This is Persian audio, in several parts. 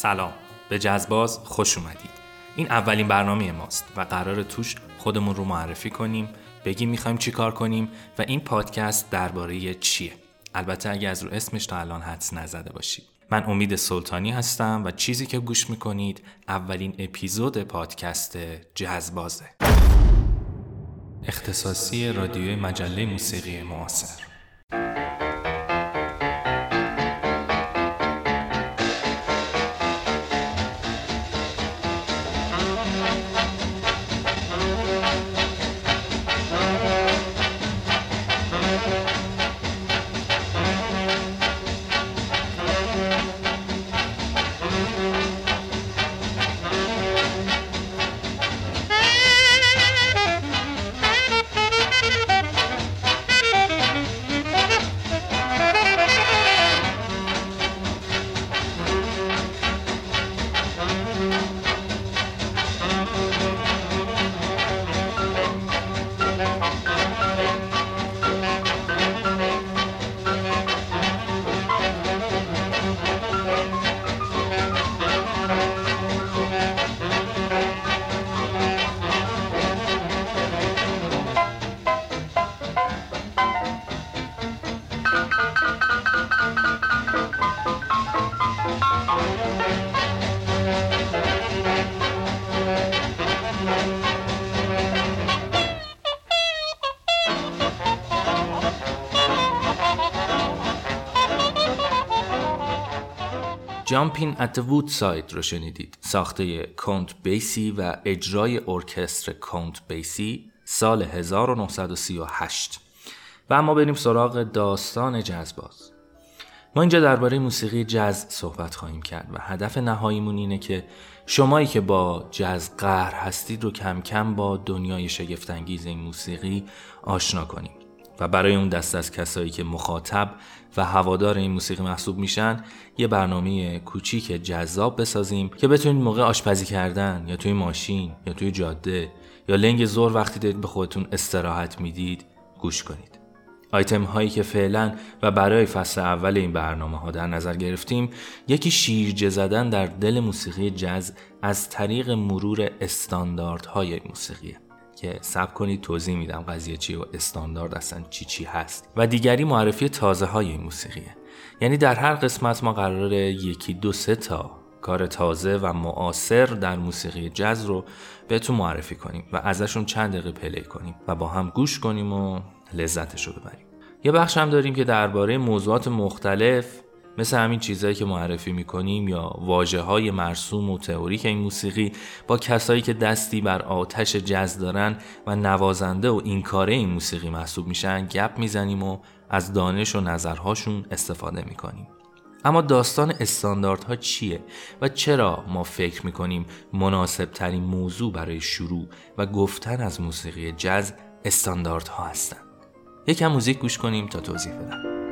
سلام. به جزباز خوش اومدید. این اولین برنامه ماست و قرار توش خودمون رو معرفی کنیم بگیم می‌خوایم چی کار کنیم و این پادکست درباره چیه. البته اگه از رو اسمش تا الان حدس نزده باشید. من امید سلطانی هستم و چیزی که گوش می‌کنید اولین اپیزود پادکست جزبازه اختصاصی رادیوی مجله موسیقی معاصر. جامپین ات وودساید رو شنیدید. ساخته کونت بیسی و اجرای ارکستر کونت بیسی سال 1938 و اما بریم سراغ داستان جزباز. ما اینجا درباره موسیقی جز صحبت خواهیم کرد و هدف نهاییمون اینه که شمایی که با جز قهر هستید رو کم کم با دنیای شگفتانگیز این موسیقی آشنا کنیم و برای اون دست از کسایی که مخاطب و هوادار این موسیقی محسوب میشن یه برنامه کوچیک جذاب بسازیم که بتونید موقع آشپزی کردن یا توی ماشین یا توی جاده یا لنگ زور وقتی دارید به خودتون استراحت می‌دید گوش کنید. آیتم هایی که فعلا و برای فصل اول این برنامه ها در نظر گرفتیم یکی شیرجه زدن در دل موسیقی جز از طریق مرور استانداردهای موسیقیه. که سب کنید توضیح میدم قضیه چی و استاندارد اصلا چی چی هست. و دیگری معرفی تازه های این موسیقیه. یعنی در هر قسمت ما قرار یکی دو سه تا کار تازه و معاصر در موسیقی جز رو بهتون معرفی کنیم و ازشون چند دقیقه پلی کنیم و با هم گوش کنیم و لذتش رو ببریم. یه بخش هم داریم که درباره موضوعات مختلف مثل همین چیزهایی که معرفی می‌کنیم یا واجه های مرسوم و تئوریک این موسیقی با کسایی که دستی بر آتش جز دارن و نوازنده و این کاره این موسیقی محسوب میشن گپ می‌زنیم و از دانش و نظرهاشون استفاده می‌کنیم. اما داستان استانداردها چیه و چرا ما فکر می‌کنیم مناسب ترین موضوع برای شروع و گفتن از موسیقی جز استانداردها هستند یکم موزیک گوش کنیم تا توضیح بدم.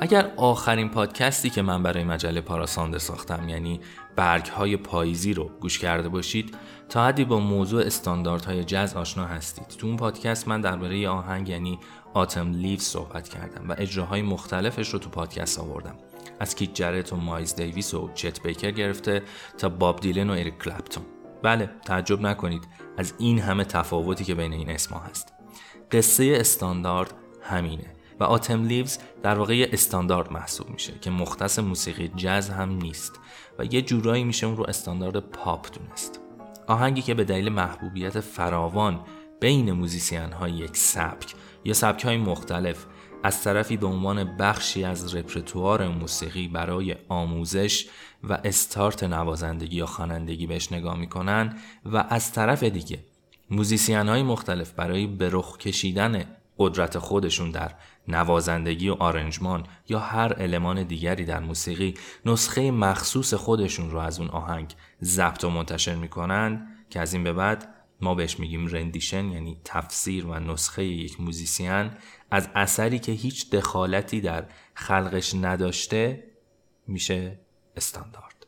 اگر آخرین پادکستی که من برای مجله پاراسانده ساختم یعنی برگ های پاییزی رو گوش کرده باشید تا حدی با موضوع استانداردهای جز آشنا هستید. تو اون پادکست من درباره آهنگ یعنی Autumn Leaves صحبت کردم و اجراهای مختلفش رو تو پادکست آوردم. از کیت جرت و مایلز دیویس و چت بیکر گرفته تا باب دیلن و اریک کلپتون. بله تعجب نکنید. از این همه تفاوتی که بین این اسما هست. قصه استاندارد همینه. و Autumn Leaves در واقع استاندارد محسوب میشه که مختص موسیقی جز هم نیست و یه جورایی میشه اون رو استاندارد پاپ دونست. آهنگی که به دلیل محبوبیت فراوان بین موزیسین های یک سبک یا سبک های مختلف از طرفی به عنوان بخشی از رپرتوار موسیقی برای آموزش و استارت نوازندگی یا خوانندگی بهش نگاه می‌کنن و از طرف دیگه موزیسین های مختلف برای به رخ کشیدن قدرت خودشون در نوازندگی و آرنجمان یا هر المان دیگری در موسیقی نسخه مخصوص خودشون رو از اون آهنگ ضبط و منتشر می‌کنن که از این به بعد ما بهش میگیم rendition یعنی تفسیر و نسخه یک موزیسین. از اثری که هیچ دخالتی در خلقش نداشته میشه استاندارد.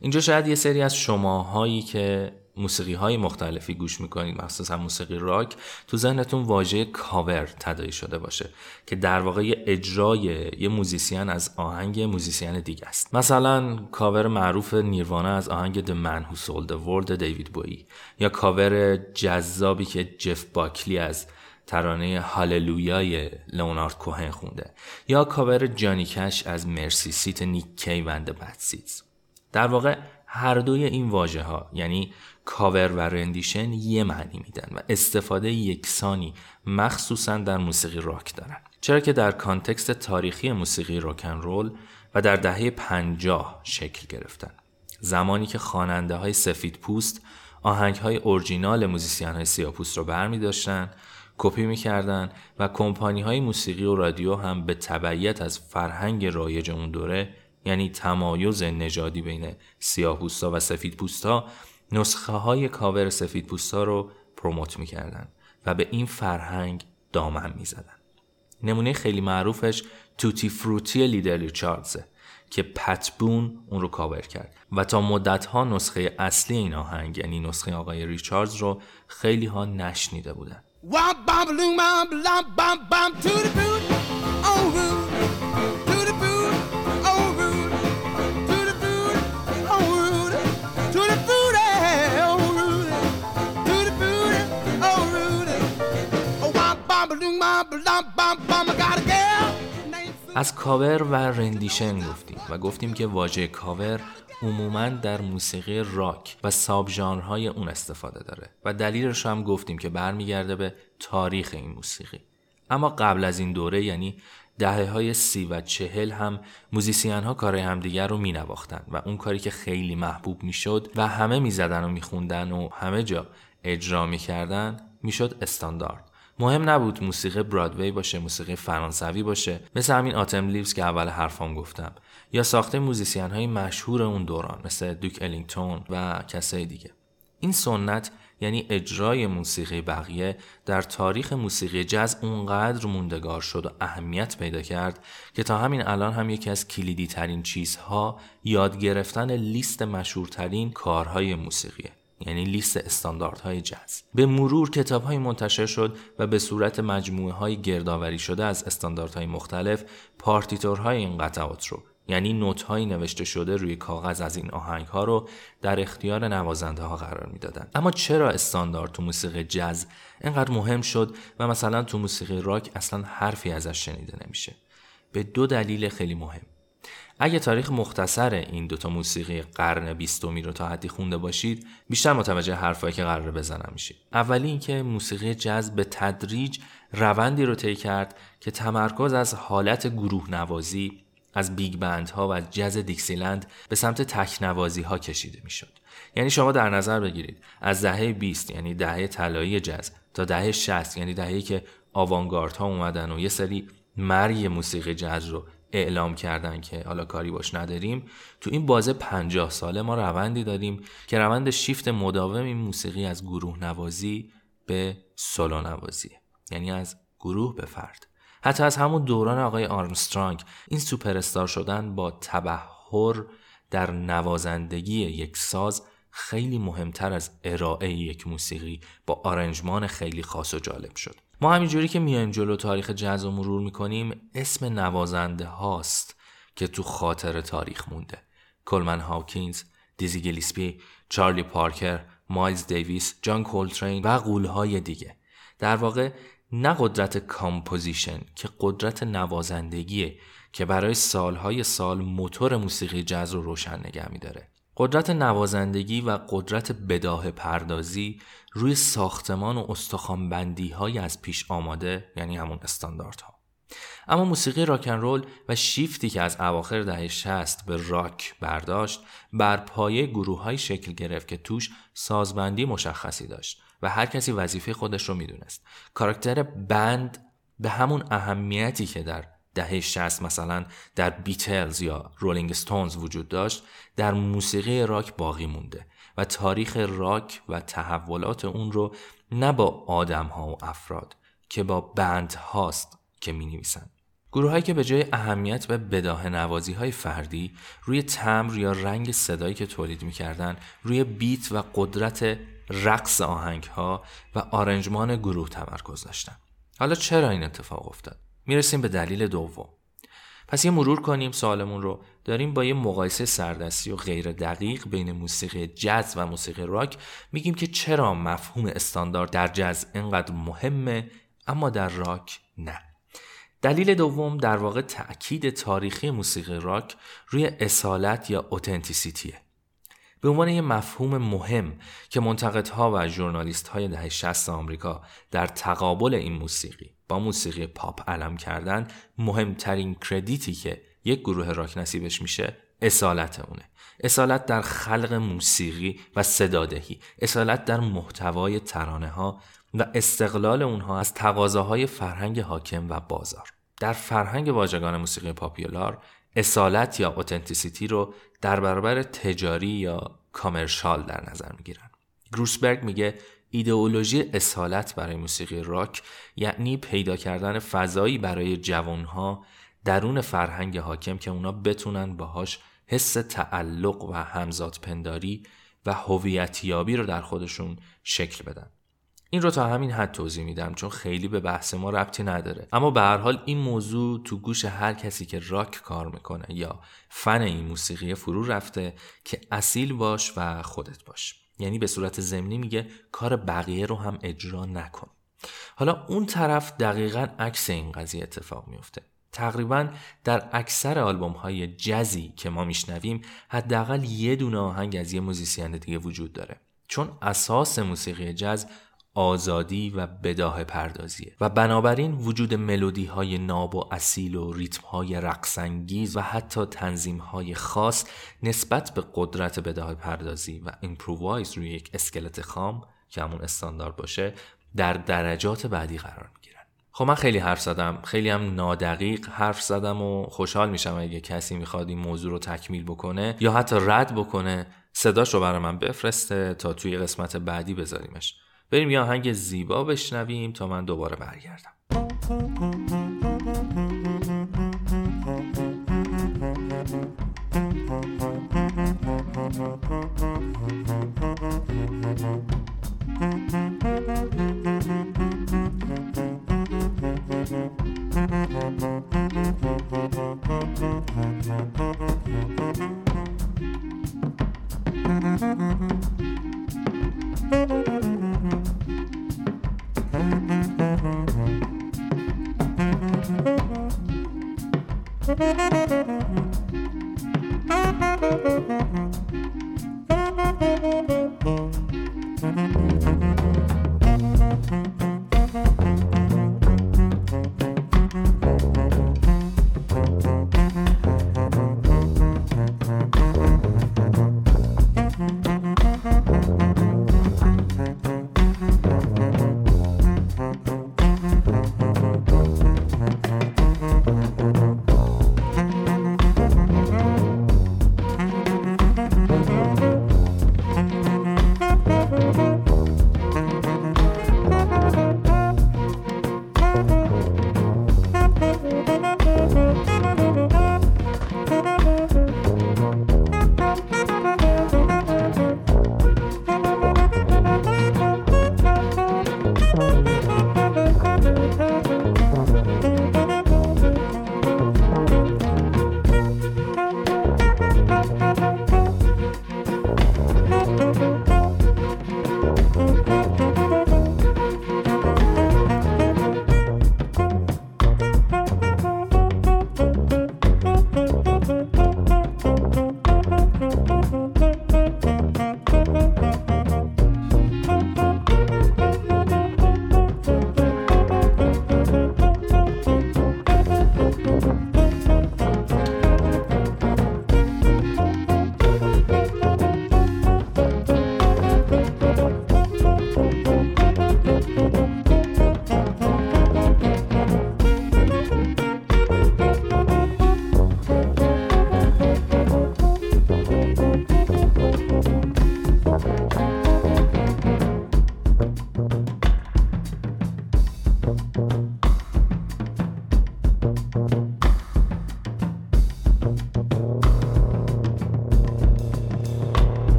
اینجا شاید یه سری از شماهایی که موسیقی های مختلفی گوش می‌کنید مخصوصا موسیقی راک تو ذهنتون واژه کاور تدایی شده باشه که در واقع اجرای یه موزیسین از آهنگ موزیسین دیگه است. مثلا کاور معروف نیروانا از آهنگ The Man Who Sold the World دیوید بویی یا کاور جذابی که جف باکلی از ترانه هاللویای لئونارد کوهن خونده یا کاور جانی کش از Mercy Seat نیک کیو اند در واقع هر دوی این واژه ها یعنی کاور و rendition یه معنی میدن و استفاده یکسانی مخصوصا در موسیقی راک دارن. چرا که در context تاریخی موسیقی راکن رول و در دهه پنجاه شکل گرفتن. زمانی که خواننده های سفید پوست آهنگ های اورجینال موزیسین های سیاپوست رو برمی داشتن کپی می‌کردن و کمپانی های موسیقی و رادیو هم به تبعیت از فرهنگ رایج اون دوره یعنی تمایز نژادی بین سیاه‌پوستا و سفیدپوستا نسخه های کاور سفیدپوستا رو promote می‌کردن و به این فرهنگ دامن می‌زدن. نمونه خیلی معروفش Tutti Frutti لیتل ریچاردزه که پت بون اون رو کاور کرد و تا مدت ها نسخه اصلی این آهنگ یعنی نسخه آقای ریچاردز رو خیلی ها نشنیده بودن. از کاور و رندیشن گفتیم و گفتیم که واژه کاور عموما در موسیقی راک و sub ژانرهای اون استفاده داره و دلیلش هم گفتیم که برمیگرده به تاریخ این موسیقی. اما قبل از این دوره یعنی دهه های سی و چهل هم موزیسین ها کار همدیگر رو می نواختن و اون کاری که خیلی محبوب می شد و همه می زدن و می خوندن و همه جا اجرا می کردن می شد استاندارد. مهم نبود موسیقی برادوی باشه موسیقی فرانسوی باشه. مثل همین Autumn Leaves که اول حرفام گفتم. یا ساخته موزیسین های مشهور اون دوران مثل دوک الینگتون و کسای دیگه. این سنت یعنی اجرای موسیقی بقیه در تاریخ موسیقی جز اونقدر موندگار شد و اهمیت پیدا کرد که تا همین الان هم یکی از کلیدی ترین چیزها یاد گرفتن لیست مشهورترین کارهای موسیقیه. یعنی لیست استانداردهای جز به مرور کتاب های منتشر شد و به صورت مجموعه های گردآوری شده از استانداردهای مختلف پارتیتورهای این قطعات رو یعنی نوت های نوشته شده روی کاغذ از این آهنگ ها رو در اختیار نوازنده ها قرار می‌دادند اما چرا استاندارد تو موسیقی جز اینقدر مهم شد و مثلا تو موسیقی راک اصلا حرفی ازش شنیده نمیشه؟ به دو دلیل خیلی مهم. اگه تاریخ مختصر این دوتا موسیقی قرن بیستمی رو تا حدی خونده باشید بیشتر متوجه حرفایی که قراره بزنم میشید. اولی اینکه موسیقی جز به تدریج روندی رو طی کرد که تمرکز از حالت گروه نوازی از big band ها و جز دیکسیلند به سمت تکنوازی ها کشیده می‌شد. یعنی شما در نظر بگیرید از دهه 20 یعنی دهه طلایی جز تا دهه 60 یعنی دهه‌ای که آوانگارد ها اومدن و یه سری مرگ موسیقی جز رو اعلام کردن که حالا کاری باش نداریم. تو این بازه پنجاه ساله ما روندی داریم که روند شیفت مداوم این موسیقی از گروه نوازی به سولو نوازی. یعنی از گروه به فرد. حتی از همون دوران آقای آرمسترانگ این سوپر شدن با تبهر در نوازندگی یک ساز خیلی مهمتر از ارائه یک موسیقی با آرنجمان خیلی خاص و جالب شد. ما همینجوری که میایم جلو تاریخ جز و مرور می‌کنیم اسم نوازنده هاست که تو خاطر تاریخ مونده. کلمن هاوکینز دیزی گلیسپی چارلی پارکر مایلز دیویس جان کولترین و غولهای دیگه. در واقع نه قدرت composition که قدرت نوازندگیه که برای سالهای سال موتور موسیقی جز رو روشن نگه میداره. قدرت نوازندگی و قدرت بداهه پردازی روی ساختمان و استخوانبندی های از پیش آماده یعنی همون استانداردها. اما موسیقی راکن رول و شیفتی که از اواخر دهه 60 به راک برداشت بر پایه گروه های شکل گرفت که توش سازبندی مشخصی داشت و هر کسی وظیفه خودش رو می‌دونست. کاراکتر بند به همون اهمیتی که در دهه 60 مثلا در بیتلز یا رولینگ ستونز وجود داشت در موسیقی راک باقی مونده و تاریخ راک و تحولات اون رو نه با آدم ها و افراد که با بند هاست که می نویسن. گروه هایی که به جای اهمیت به بداه نوازی های فردی روی تمر یا رنگ صدایی که تولید می‌کردن روی بیت و قدرت رقص آهنگ ها و آرنجمان گروه تمرکز داشتن. حالا چرا این اتفاق افتاد؟ می‌رسیم به دلیل دوم. پس یه مرور کنیم سوالمون رو. داریم با یه مقایسه سردستی و غیر دقیق بین موسیقی جز و موسیقی راک میگیم که چرا مفهوم استاندارد در جز اینقدر مهمه اما در راک نه. دلیل دوم در واقع تأکید تاریخی موسیقی راک روی اصالت یا اوتنتیسیتیه به عنوان یک مفهوم مهم که منتقدها و ژورنالیست های دهه 60 آمریکا در تقابل این موسیقی موسیقی پاپ علم کردن مهمترین کردیتی که یک گروه راک نصیبش میشه اصالت اونه. اصالت در خلق موسیقی و صدادهی. اصالت در محتوای ترانه ها و استقلال اونها از تقاضاهای فرهنگ حاکم و بازار. در فرهنگ واژگان موسیقی پاپیولار اصالت یا اوتنتیسیتی رو در برابر تجاری یا کامرشال در نظر می‌گیرن. گروسبرگ میگه ایدئولوژی اصالت برای موسیقی راک یعنی پیدا کردن فضایی برای جوانها درون فرهنگ حاکم که اونا بتونن باهاش حس تعلق و همزاد پنداری و هویتیابی رو در خودشون شکل بدن. این رو تا همین حد توضیح میدم چون خیلی به بحث ما ربطی نداره. اما به هر حال این موضوع تو گوش هر کسی که راک کار می‌کنه یا فن این موسیقی فرو رفته که اصیل باش و خودت باش. یعنی به صورت ضمنی میگه کار بقیه رو هم اجرا نکن. حالا اون طرف دقیقا عکس این قضیه اتفاق میفته. تقریبا در اکثر آلبوم های جزی که ما میشنویم حداقل یه دونه آهنگ از یه موزیسین دیگه وجود داره. چون اساس موسیقی جز آزادی و بداهه پردازیه. و بنابراین وجود ملودی های ناب و اصیل و ریتم های رقص انگیز و حتی تنظیم های خاص نسبت به قدرت بداهه پردازی و improvise روی یک اسکلت خام که همون استاندارد باشه در درجات بعدی قرار می‌گیرن. خب من خیلی حرف زدم خیلی هم نادقیق حرف زدم و خوشحال میشم اگه کسی می‌خواد این موضوع رو تکمیل بکنه یا حتی رد بکنه صداش رو برای من بفرسته تا توی قسمت بعدی بذاریمش. بریم یه آهنگ زیبا بشنویم تا من دوباره برگردم Thank you. Thank you.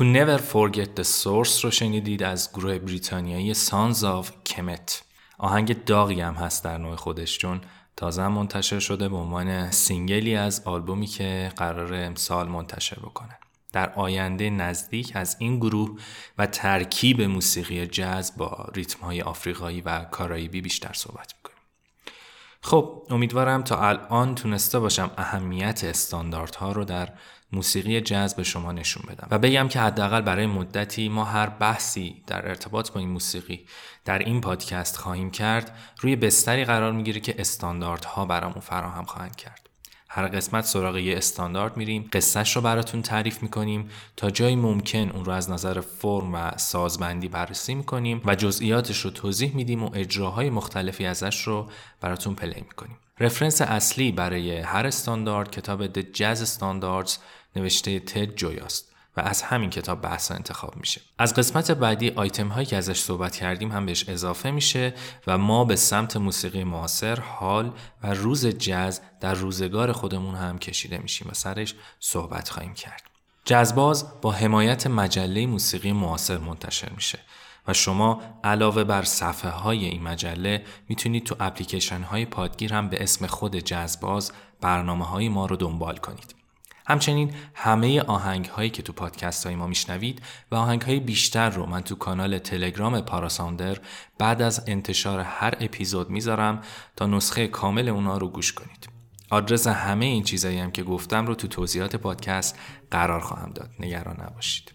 To Never Forget the Source رو شنیدید از گروه بریتانیایی Sons of Kemet. آهنگ داغی هم هست در نوع خودش چون تازه منتشر شده به عنوان سینگلی از آلبومی که قرار امسال منتشر بکنه. در آینده نزدیک از این گروه و ترکیب موسیقی جاز با ریتم های آفریقایی و کارائیبی بیشتر صحبت می‌کنیم. خب امیدوارم تا الان تونسته باشم اهمیت استانداردها رو در موسیقی جاز به شما نشون بدم. و بگم که حداقل برای مدتی ما هر بحثی در ارتباط با این موسیقی در این پادکست خواهیم کرد روی بستری قرار می‌گیره که استانداردها برامون فراهم خواهند کرد. هر قسمت سراغ یه استاندارد میریم. قصهش رو براتون تعریف می‌کنیم تا جایی ممکن اون رو از نظر فرم و سازبندی بررسی می‌کنیم و جزئیاتش رو توضیح میدیم و اجراهای مختلفی ازش رو براتون پلی می‌کنیم. رفرنس اصلی برای هر استاندارد کتاب The Jazz Standards نوشته تد جویاست. و از همین کتاب بحثا انتخاب میشه از قسمت بعدی آیتم هایی که ازش صحبت کردیم هم بهش اضافه میشه و ما به سمت موسیقی معاصر حال و روز جز در روزگار خودمون هم کشیده میشیم و سرش صحبت خواهیم کرد جزباز با حمایت مجله موسیقی معاصر منتشر میشه و شما علاوه بر صفحه های این مجله می‌تونید تو اپلیکیشن های پادگیر هم به اسم خود جزباز برنامه های ما رو دنبال کنید. همچنین همه آهنگ هایی که تو پادکست های ما میشنوید و آهنگ های بیشتر رو من تو کانال تلگرام پاراساندر بعد از انتشار هر اپیزود می‌ذارم تا نسخه کامل اونا رو گوش کنید. آدرس همه این چیزایی هم که گفتم رو تو توضیحات پادکست قرار خواهم داد. نگران نباشید.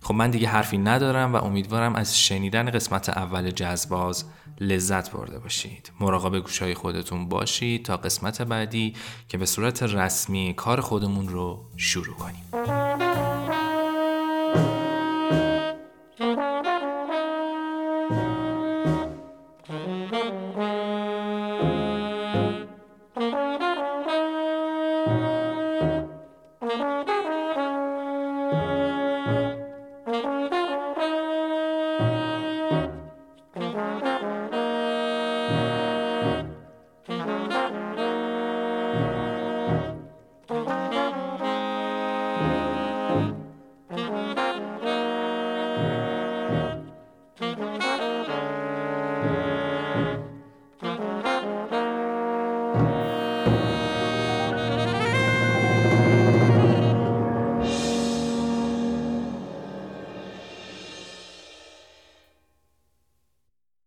خب من دیگه حرفی ندارم و امیدوارم از شنیدن قسمت اول جزباز لذت برده باشید. مراقب گوشای خودتون باشید تا قسمت بعدی که به صورت رسمی کار خودمون رو شروع کنیم.